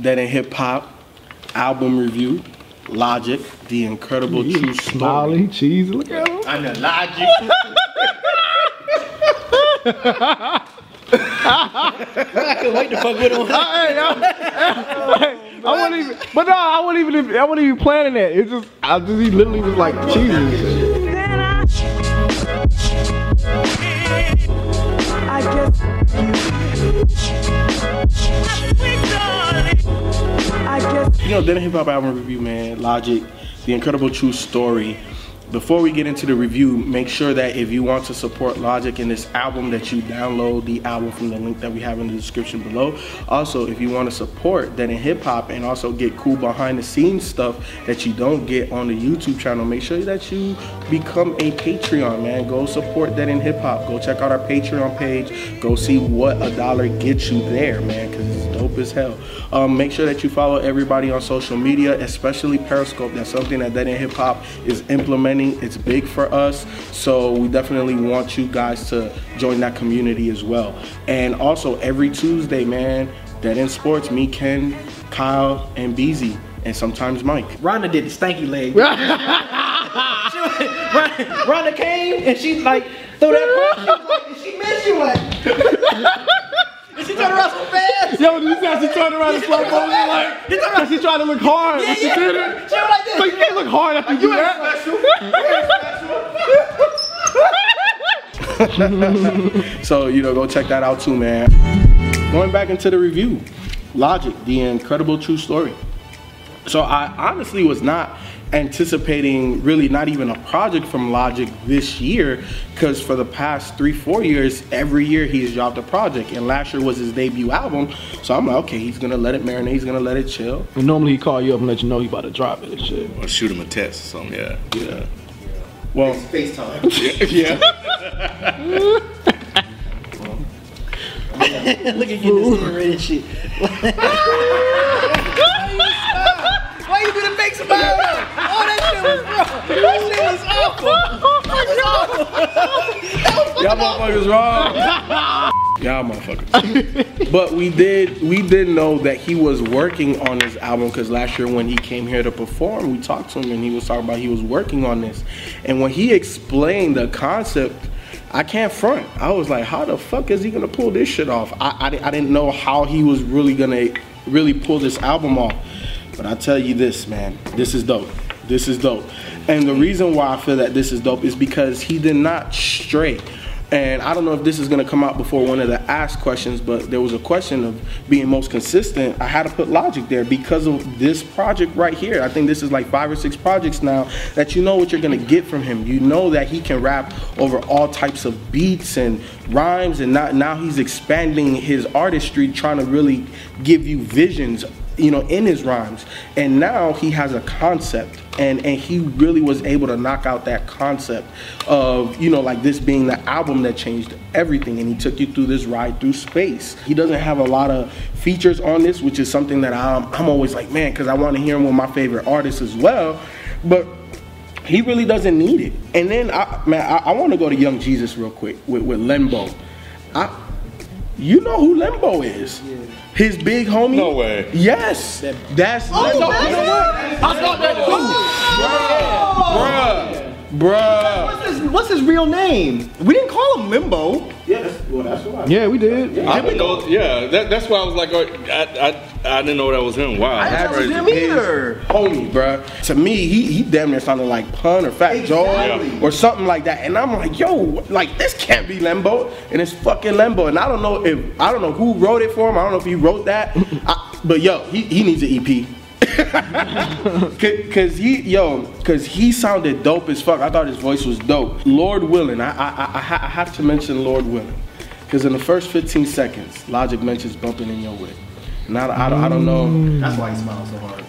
Dead End Hip Hop album review. Logic, the incredible true story. Smiley, cheese, look at him. I'm the logic. I can wait to fuck with him. Hey, I, I wasn't even, but no, I wasn't even, I wasn't even planning that. It's just, I just, he literally was like cheese You know, in Hip Hop album review, man. Logic, the incredible true story. Before we get into the review, make sure that if you want to support Logic in this album, that you download the album from the link that we have in the description below. Also, if you want to support Dead End Hip Hop and also get cool behind the scenes stuff that you don't get on the YouTube channel, make sure that you become a Patreon, man. Go support that in Hip Hop. Go check out our Patreon page. Go see what a dollar gets you there, man, because it's dope as hell. Um, make sure that you follow everybody on social media, especially Periscope. That's something that that in Hip Hop is implementing. It's big for us, so we definitely want you guys to join that community as well. And also every Tuesday, man, Dead End Sports, me, Ken, Kyle, and Beezy, and sometimes Mike. Rhonda did the stanky leg. Rhonda, Rhonda came and she like threw that punch. She, like, she missed you like. And she turned around so fast. Yo, this is how she turned around and slow motion like, He turned around. she tried to look hard, but she yeah. didn't. She was like this. So you can't look hard after you do that. So, you know, go check that out too, man. Going back into the review, Logic, the incredible true story. So, I honestly was not anticipating really not even a project from Logic this year because for the past three, four years, every year he's dropped a project. And last year was his debut album. So, I'm like, okay, he's gonna let it marinate, he's gonna let it chill. And normally he call you up and let you know he about to drop it and shit. Or shoot him a text or something, yeah. Yeah. Well, FaceTime. yeah. Look at you, this red and shit. Why you do the fake smile? Oh, that shit was wrong. That shit was awful. Oh, Y'all motherfuckers wrong. Y'all motherfuckers. but we did we did know that he was working on this album because last year when he came here to perform, we talked to him and he was talking about he was working on this. And when he explained the concept, I can't front. I was like, how the fuck is he gonna pull this shit off? I, I, I didn't know how he was really gonna really pull this album off. But I tell you this, man, this is dope. This is dope. And the reason why I feel that this is dope is because he did not stray. And I don't know if this is gonna come out before one of the asked questions, but there was a question of being most consistent. I had to put logic there because of this project right here. I think this is like five or six projects now that you know what you're gonna get from him. You know that he can rap over all types of beats and rhymes, and not, now he's expanding his artistry, trying to really give you visions you know, in his rhymes. And now he has a concept. And, and he really was able to knock out that concept of, you know, like this being the album that changed everything. And he took you through this ride through space. He doesn't have a lot of features on this, which is something that I'm, I'm always like, man, because I want to hear him with my favorite artists as well. But he really doesn't need it. And then, I, man, I, I want to go to Young Jesus real quick with, with Lenbo. I, you know who Limbo is? His big homie. No way. Yes, that's Oh, Lenbo. that's You know what? I thought that too. Oh. Bruh, bruh. What's his, what's his real name? We didn't call him Limbo. Yeah, that's, well, that's why. Yeah, we did. I didn't know, yeah, that, that's why I was like, oh, I, I, I didn't know that was him. Wow, I that's didn't know crazy. was him either. Homie, bruh. To me, he he damn near sounded like Pun or Fat Joe or something like that. And I'm like, yo, like this can't be Lenbo, and it's fucking Lenbo. And I don't know if I don't know who wrote it for him. I don't know if he wrote that, I, but yo, he, he needs an EP. Cause he, yo, cause he sounded dope as fuck. I thought his voice was dope. Lord willing, I, I, I, I have to mention Lord willing, cause in the first 15 seconds, Logic mentions bumping in your whip. And I, I, don't- I don't know. That's why he smiles so hard.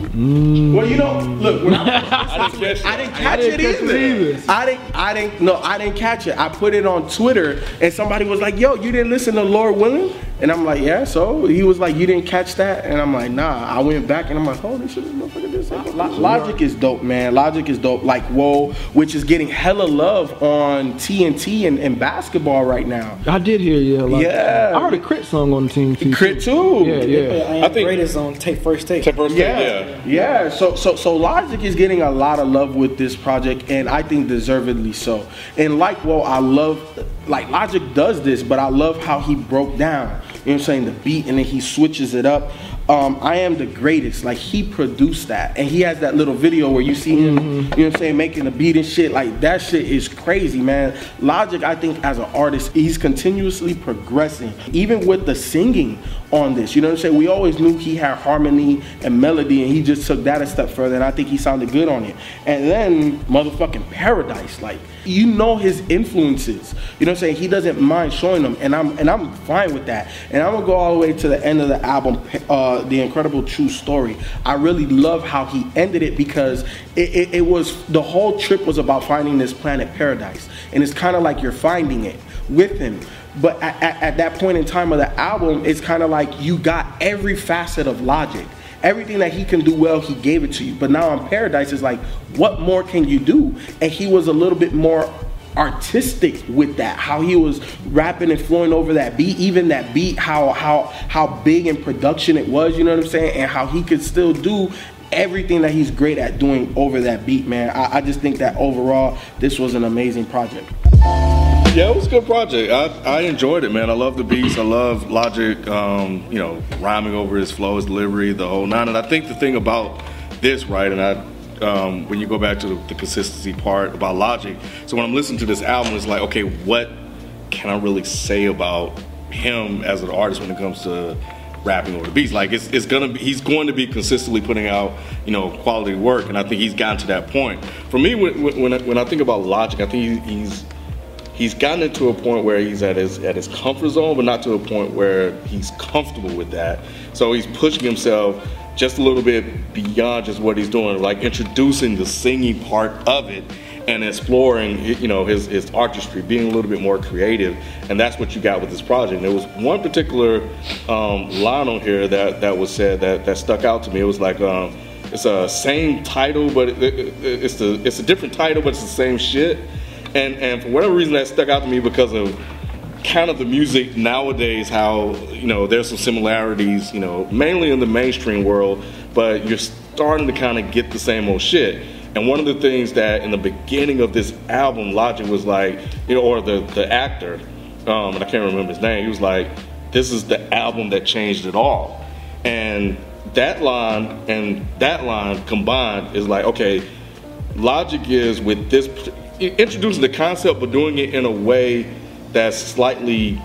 Well, you know, look, when I, I didn't catch I that. didn't catch, didn't it, catch either. it either. I didn't, I didn't, no, I didn't catch it. I put it on Twitter, and somebody was like, "Yo, you didn't listen to Lord Willing?" And I'm like, yeah, so he was like, you didn't catch that? And I'm like, nah. I went back and I'm like, holy shit, this motherfucker did say that. Lo- Logic is dope, man. Logic is dope. Like, whoa, which is getting hella love on TNT and, and basketball right now. I did hear yeah. Like, Yeah. I heard a crit song on Team T. Crit too. Yeah, I yeah. am I think- greatest on take first take. Take first Yeah, take, yeah, yeah. So, so, so Logic is getting a lot of love with this project, and I think deservedly so. And like, whoa, I love, like Logic does this, but I love how he broke down. You know what I'm saying? The beat, and then he switches it up. Um, I am the greatest. Like he produced that, and he has that little video where you see him. You know what I'm saying? Making the beat and shit. Like that shit is crazy, man. Logic, I think, as an artist, he's continuously progressing, even with the singing on this. You know what I'm saying? We always knew he had harmony and melody, and he just took that a step further, and I think he sounded good on it. And then motherfucking Paradise, like you know his influences. You know what I'm saying? He doesn't mind showing them, and I'm and I'm fine with that. And I'm gonna go all the way to the end of the album, uh, the incredible true story. I really love how he ended it because it, it, it was the whole trip was about finding this planet paradise, and it's kind of like you're finding it with him. But at, at, at that point in time of the album, it's kind of like you got every facet of Logic. Everything that he can do well, he gave it to you. But now on Paradise, is like, what more can you do? And he was a little bit more artistic with that. How he was rapping and flowing over that beat, even that beat, how how how big in production it was. You know what I'm saying? And how he could still do everything that he's great at doing over that beat, man. I, I just think that overall, this was an amazing project. Yeah, it was a good project. I, I enjoyed it, man. I love the beats. I love Logic, um, you know, rhyming over his flow, his delivery, the whole nine. And I think the thing about this, right, and I, um, when you go back to the, the consistency part about Logic, so when I'm listening to this album, it's like, okay, what can I really say about him as an artist when it comes to rapping over the beats? Like, it's, it's gonna be, he's going to be consistently putting out, you know, quality work, and I think he's gotten to that point. For me, when, when, I, when I think about Logic, I think he, he's he's gotten it to a point where he's at his at his comfort zone, but not to a point where he's comfortable with that. So he's pushing himself just a little bit beyond just what he's doing, like introducing the singing part of it and exploring, you know, his his artistry, being a little bit more creative, and that's what you got with this project. And there was one particular um, line on here that that was said that that stuck out to me. It was like. Um, it's a same title, but it, it, it's the it's a different title, but it's the same shit and and for whatever reason that stuck out to me because of kind of the music nowadays how you know there's some similarities you know mainly in the mainstream world but you're starting to kind of get the same old shit. And one of the things that in the beginning of this album logic was like you know or the the actor um, and i can't remember his name he was like this is the album that changed it all. And that line and that line combined is like okay logic is with this introducing the concept but doing it in a way that's slightly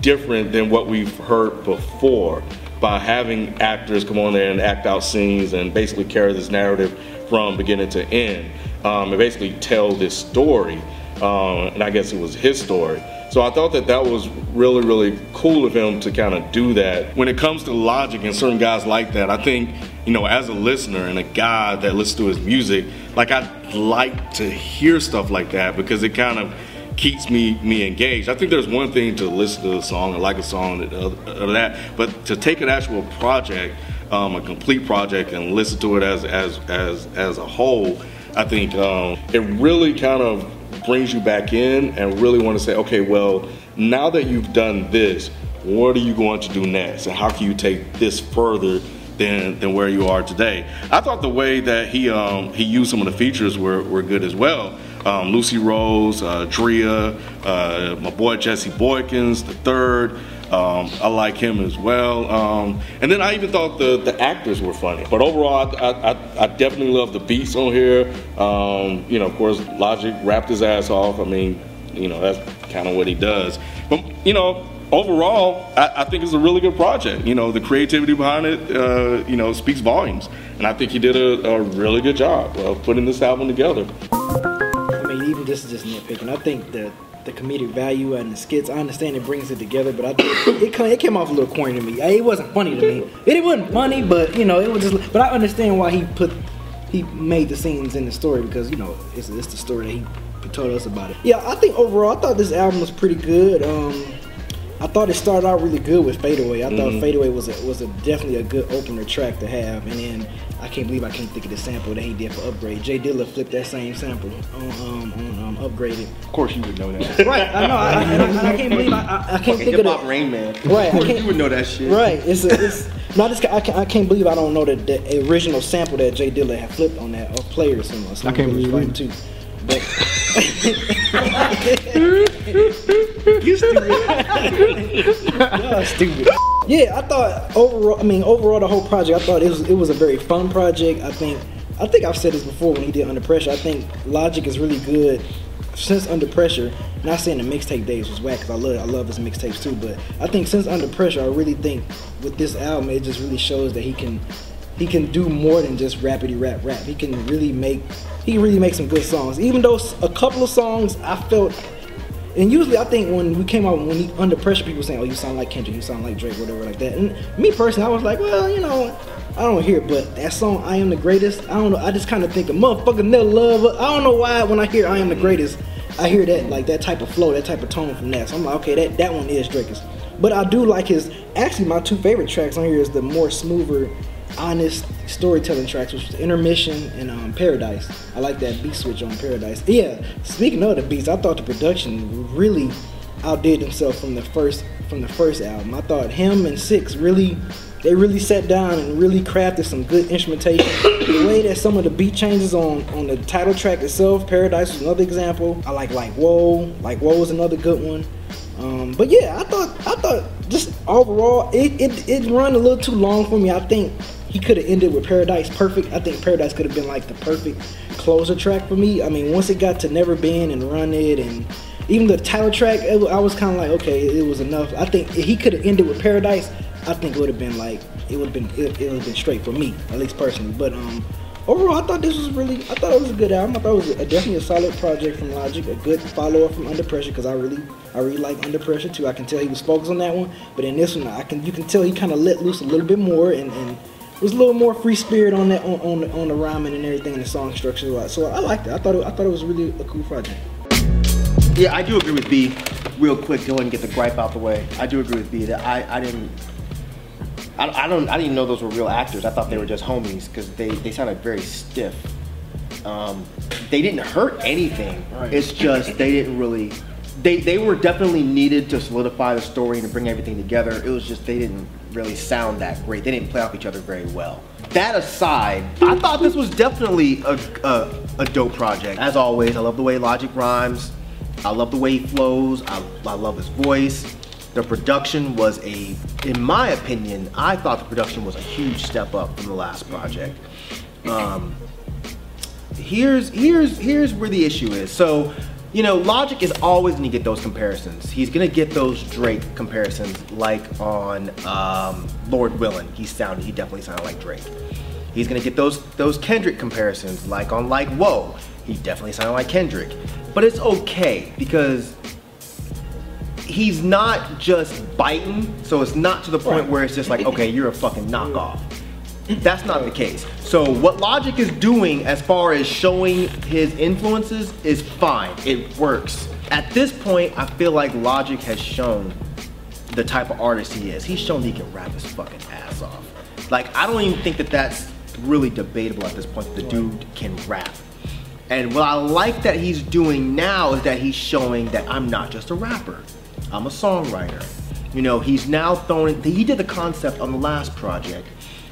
different than what we've heard before by having actors come on there and act out scenes and basically carry this narrative from beginning to end um, and basically tell this story um, and i guess it was his story so i thought that that was really really cool of him to kind of do that when it comes to logic and certain guys like that i think you know as a listener and a guy that listens to his music like i like to hear stuff like that because it kind of keeps me me engaged. I think there's one thing to listen to a song and like a song uh, that, but to take an actual project, um, a complete project, and listen to it as as as as a whole, I think um, it really kind of brings you back in and really want to say, okay, well, now that you've done this, what are you going to do next, and how can you take this further? Than, than where you are today. I thought the way that he um, he used some of the features were, were good as well um, Lucy Rose, uh, Dria, uh, my boy Jesse Boykins, the third. Um, I like him as well. Um, and then I even thought the, the actors were funny. But overall, I, I, I definitely love the beats on here. Um, you know, of course, Logic rapped his ass off. I mean, you know, that's kind of what he does. But, you know, overall, I, I, think it's a really good project. You know, the creativity behind it, uh, you know, speaks volumes. And I think he did a, a really good job of putting this album together. I mean, even this is just nitpicking. I think the the comedic value and the skits. I understand it brings it together, but I it came, it came off a little corny to me. It wasn't funny to me. It, wasn't funny, but you know, it was just. But I understand why he put he made the scenes in the story because you know it's, it's the story that he told us about it. Yeah, I think overall, I thought this album was pretty good. Um, thought it started out really good with Fadeaway. I Mm-hmm. thought Fadeaway was a, was a definitely a good opener track to have, and then I can't believe I can't think of the sample that he did for Upgrade. Jay Dilla flipped that same sample on um, on um, Upgraded. Of course you would know that. Right, I know. I, I, I, I can't believe I, I, I can't Fucking think of hop the, Rain Man. Right, I Of course can't- you would know that shit. Right, it's a, it's no, I just I can't, I can't believe I don't know the, the original sample that Jay Dilla had flipped on that or player or something. I can't believe it it. too. But you stupid. Y'all stupid. Yeah, I thought overall. I mean, overall, the whole project. I thought it was it was a very fun project. I think I think I've said this before when he did Under Pressure. I think Logic is really good since Under Pressure. Not saying the mixtape days was whack because I love I love his mixtapes too, but I think since Under Pressure, I really think with this album, it just really shows that he can he can do more than just rapidy rap rap. He can really make he can really make some good songs. Even though a couple of songs I felt and usually, I think when we came out, when he under pressure, people saying, "Oh, you sound like Kendrick, you sound like Drake, whatever, like that." And me personally, I was like, "Well, you know, I don't hear it." But that song, "I Am the Greatest," I don't know. I just kind of think of motherfucking never love. her." I don't know why when I hear "I Am the Greatest," I hear that like that type of flow, that type of tone from that. So I'm like, okay, that that one is Drake's. But I do like his. Actually, my two favorite tracks on here is the more smoother, honest storytelling tracks, which was Intermission and um, Paradise. I like that beat switch on Paradise. Yeah, speaking of the beats, I thought the production really outdid himself from the first from the first album. I thought him and 6ix really they really sat down and really crafted some good instrumentation. the way that some of the beat changes on on the title track itself, Paradise was another example. I like like Whoa, like Whoa was another good one. Um, but yeah, I thought I thought just overall it, it it run a little too long for me. I think he could have ended with Paradise perfect. I think Paradise could have been like the perfect closer track for me. I mean, once it got to Never Been and Run It and even the title track, it, I was kind of like, okay, it was enough. I think he could have ended with Paradise. I think it would have been like it would have been it, it would have been straight for me, at least personally. But um, overall, I thought this was really, I thought it was a good album. I thought it was a, definitely a solid project from Logic, a good follow up from Under Pressure because I really, I really like Under Pressure too. I can tell he was focused on that one, but in this one, I can you can tell he kind of let loose a little bit more and. and was a little more free spirit on that on, on the on the rhyming and everything and the song structure. A lot. So I liked it. I thought it, I thought it was really a cool project. Yeah, I do agree with B. Real quick, go ahead and get the gripe out the way. I do agree with B that I, I didn't. I, I don't. I didn't even know those were real actors. I thought they were just homies because they, they sounded very stiff. Um, they didn't hurt anything. It's just they didn't really. They they were definitely needed to solidify the story and to bring everything together. It was just they didn't really sound that great. They didn't play off each other very well. That aside, I thought this was definitely a, a, a dope project. As always, I love the way Logic rhymes. I love the way he flows. I, I love his voice. The production was a, in my opinion, I thought the production was a huge step up from the last project. Um, here's here's here's where the issue is. So, you know, Logic is always gonna get those comparisons. He's gonna get those Drake comparisons, like on um, Lord Willin. He sounded, he definitely sounded like Drake. He's gonna get those those Kendrick comparisons, like on like Whoa. He definitely sounded like Kendrick. But it's okay because he's not just biting, so it's not to the point where it's just like, okay, you're a fucking knockoff. That's not the case. So what Logic is doing as far as showing his influences is fine. It works. At this point, I feel like Logic has shown the type of artist he is. He's shown he can rap his fucking ass off. Like I don't even think that that's really debatable at this point. The dude can rap. And what I like that he's doing now is that he's showing that I'm not just a rapper. I'm a songwriter. You know, he's now throwing, he did the concept on the last project.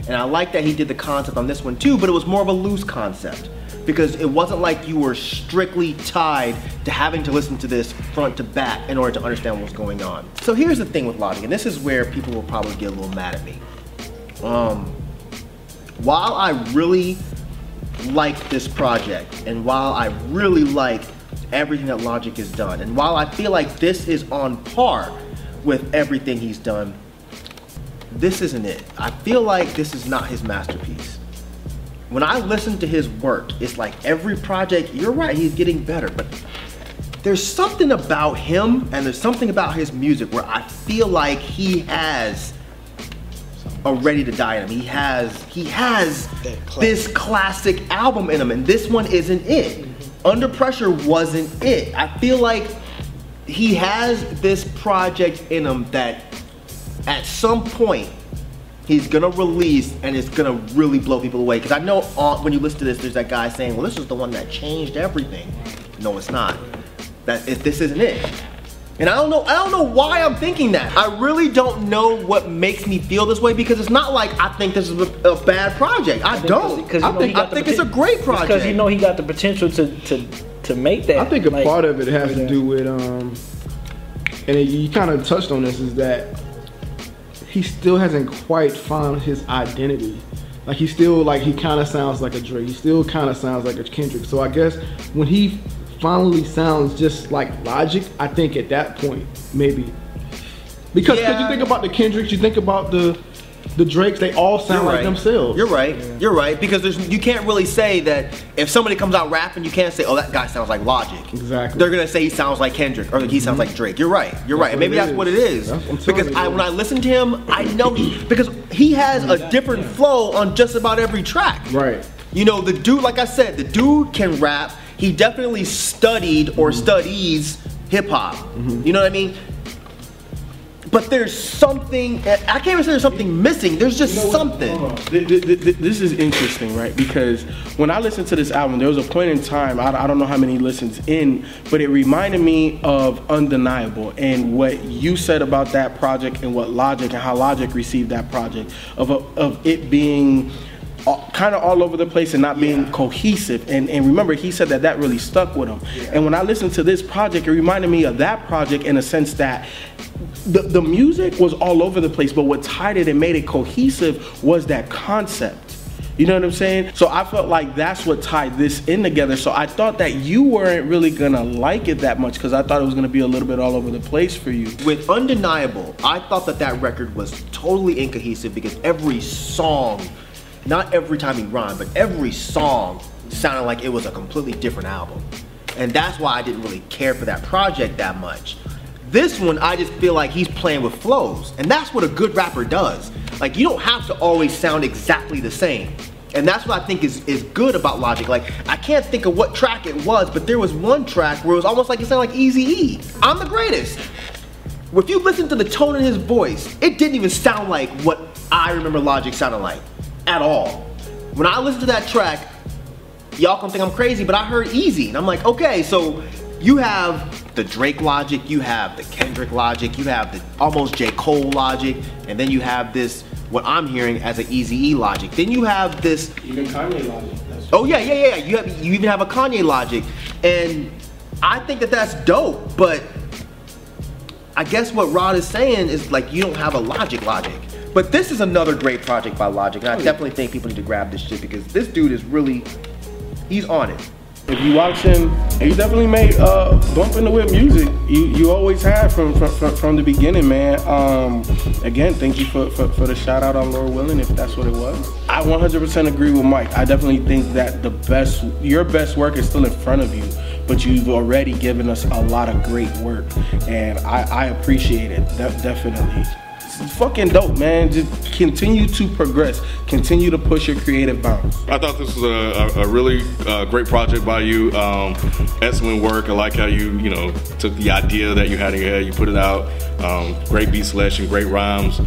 And I like that he did the concept on this one too, but it was more of a loose concept. Because it wasn't like you were strictly tied to having to listen to this front to back in order to understand what's going on. So here's the thing with Logic, and this is where people will probably get a little mad at me. Um, while I really like this project, and while I really like everything that Logic has done, and while I feel like this is on par with everything he's done, this isn't it. I feel like this is not his masterpiece. When I listen to his work, it's like every project, you're right, he's getting better, but there's something about him and there's something about his music where I feel like he has a ready to die in him. He has he has this classic album in him, and this one isn't it. Under Pressure wasn't it. I feel like he has this project in him that at some point he's gonna release and it's gonna really blow people away. Because I know uh, when you listen to this, there's that guy saying, "Well, this is the one that changed everything." No, it's not. That it, this isn't it. And I don't know. I don't know why I'm thinking that. I really don't know what makes me feel this way because it's not like I think this is a, a bad project. I don't. Because you I know think, I think it's a great project. Because you know he got the potential to to to make that. I think a like, part of it has to do with, um, and you kind of touched on this, is that he still hasn't quite found his identity. Like he still like he kind of sounds like a Drake. He still kind of sounds like a Kendrick. So I guess when he finally sounds just like Logic, I think at that point maybe because Yeah. you think about the Kendricks, you think about the the Drakes, they all sound You're like themselves. You're right. You're right because there's you can't really say that if somebody comes out rapping, you can't say, "Oh, that guy sounds like Logic." Exactly. They're gonna say he sounds like Kendrick or he sounds like Drake. You're right. You're right. And maybe that's is. what it is. That's- because I, when I listen to him, I know he, because he has a different flow on just about every track. Right. You know, the dude, like I said, the dude can rap. He definitely studied or Mm-hmm. studies hip hop. You know what I mean? But there's something. I can't even say there's something missing. There's just something. Hold on. Th- th- th- th- This is interesting, right? Because when I listened to this album, there was a point in time, I I don't know how many listens in, but it reminded me of Undeniable and what you said about that project and what Logic and how Logic received that project, of, a, of it being uh, kind of all over the place and not being cohesive. And, and remember, he said that that really stuck with him. And when I listened to this project, it reminded me of that project in a sense that the, the music was all over the place, but what tied it and made it cohesive was that concept. You know what I'm saying? So I felt like that's what tied this in together. So I thought that you weren't really gonna like it that much because I thought it was gonna be a little bit all over the place for you. With Undeniable, I thought that that record was totally incohesive because every song, not every time he rhymed, but every song sounded like it was a completely different album. And that's why I didn't really care for that project that much. This one, I just feel like he's playing with flows. And that's what a good rapper does. Like, you don't have to always sound exactly the same. And that's what I think is, is good about Logic. Like, I can't think of what track it was, but there was one track where it was almost like it sounded like Easy E. I'm the greatest. If you listen to the tone in his voice, it didn't even sound like what I remember Logic sounding like at all. When I listened to that track, y'all gonna think I'm crazy, but I heard Easy, and I'm like, okay, so you have the Drake logic, you have the Kendrick logic, you have the almost J. Cole logic, and then you have this, what I'm hearing as an Easy E logic. Then you have this Even Kanye Logic. Oh yeah, yeah, yeah. You have you even have a Kanye logic, and I think that that's dope. But I guess what Rod is saying is like you don't have a logic logic. But this is another great project by Logic, and I oh, definitely think people need to grab this shit because this dude is really he's on it. If you watching, you definitely made uh, bump in the whip music. You you always had from from, from, from the beginning, man. Um, again, thank you for, for, for the shout out on Lord Willin, if that's what it was. I 100% agree with Mike. I definitely think that the best, your best work is still in front of you, but you've already given us a lot of great work, and I, I appreciate it. De- definitely. Fucking dope, man. Just continue to progress. Continue to push your creative bounds. I thought this was a, a, a really uh, great project by you. Um, excellent work. I like how you, you know, took the idea that you had in your head, you put it out. Um, great beat selection, great rhymes.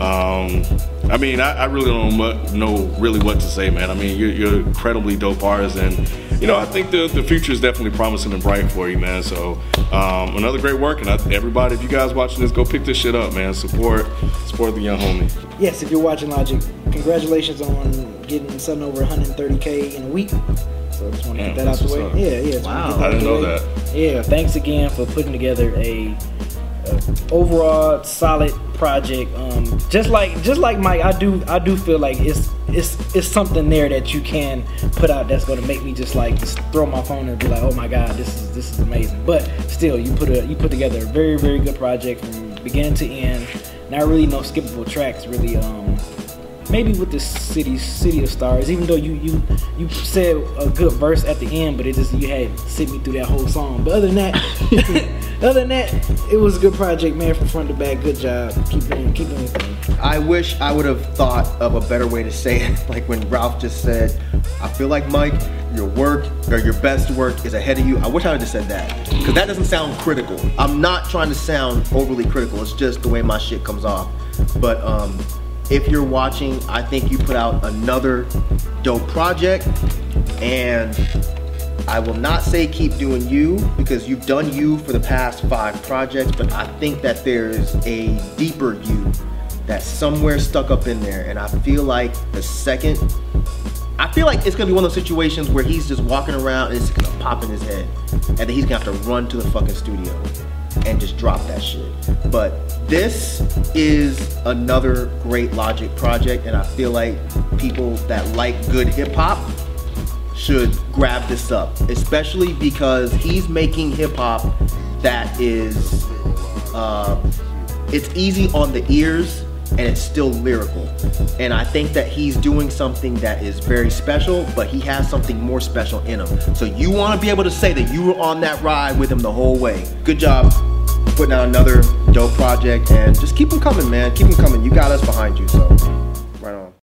Um, I mean, I, I really don't know, know really what to say, man. I mean, you're, you're incredibly dope artist, and you know, I think the, the future is definitely promising and bright for you, man. So, um, another great work, and I, everybody, if you guys watching this, go pick this shit up, man. Support, support the young homie. Yes, if you're watching Logic, congratulations on getting something over 130k in a week. So I just want to Yeah, get that out the way. up. Yeah, yeah. Wow. I didn't know way. that. Yeah, thanks again for putting together a, a overall solid project. Um, just like just like Mike, I do I do feel like it's it's it's something there that you can put out that's gonna make me just like just throw my phone and be like, oh my god, this is this is amazing. But still, you put a you put together a very very good project from beginning to end. Not really no skippable tracks. Really, um, maybe with the city city of stars even though you you you said a good verse at the end but it just you had sent me through that whole song but other than that other than that it was a good project man from front to back good job keep doing keep doing I wish I would have thought of a better way to say it. Like when Ralph just said, I feel like Mike, your work or your best work is ahead of you. I wish I would have just said that. Because that doesn't sound critical. I'm not trying to sound overly critical. It's just the way my shit comes off. But um, if you're watching, I think you put out another dope project. And I will not say keep doing you because you've done you for the past five projects, but I think that there's a deeper you that's somewhere stuck up in there. And I feel like the second, I feel like it's gonna be one of those situations where he's just walking around and it's gonna pop in his head. And then he's gonna have to run to the fucking studio and just drop that shit. But this is another great Logic project, and I feel like people that like good hip hop should grab this up, especially because he's making hip hop that is uh, it's easy on the ears and it's still lyrical. And I think that he's doing something that is very special, but he has something more special in him. So you want to be able to say that you were on that ride with him the whole way. Good job putting out another dope project and just keep them coming, man. Keep them coming. You got us behind you, so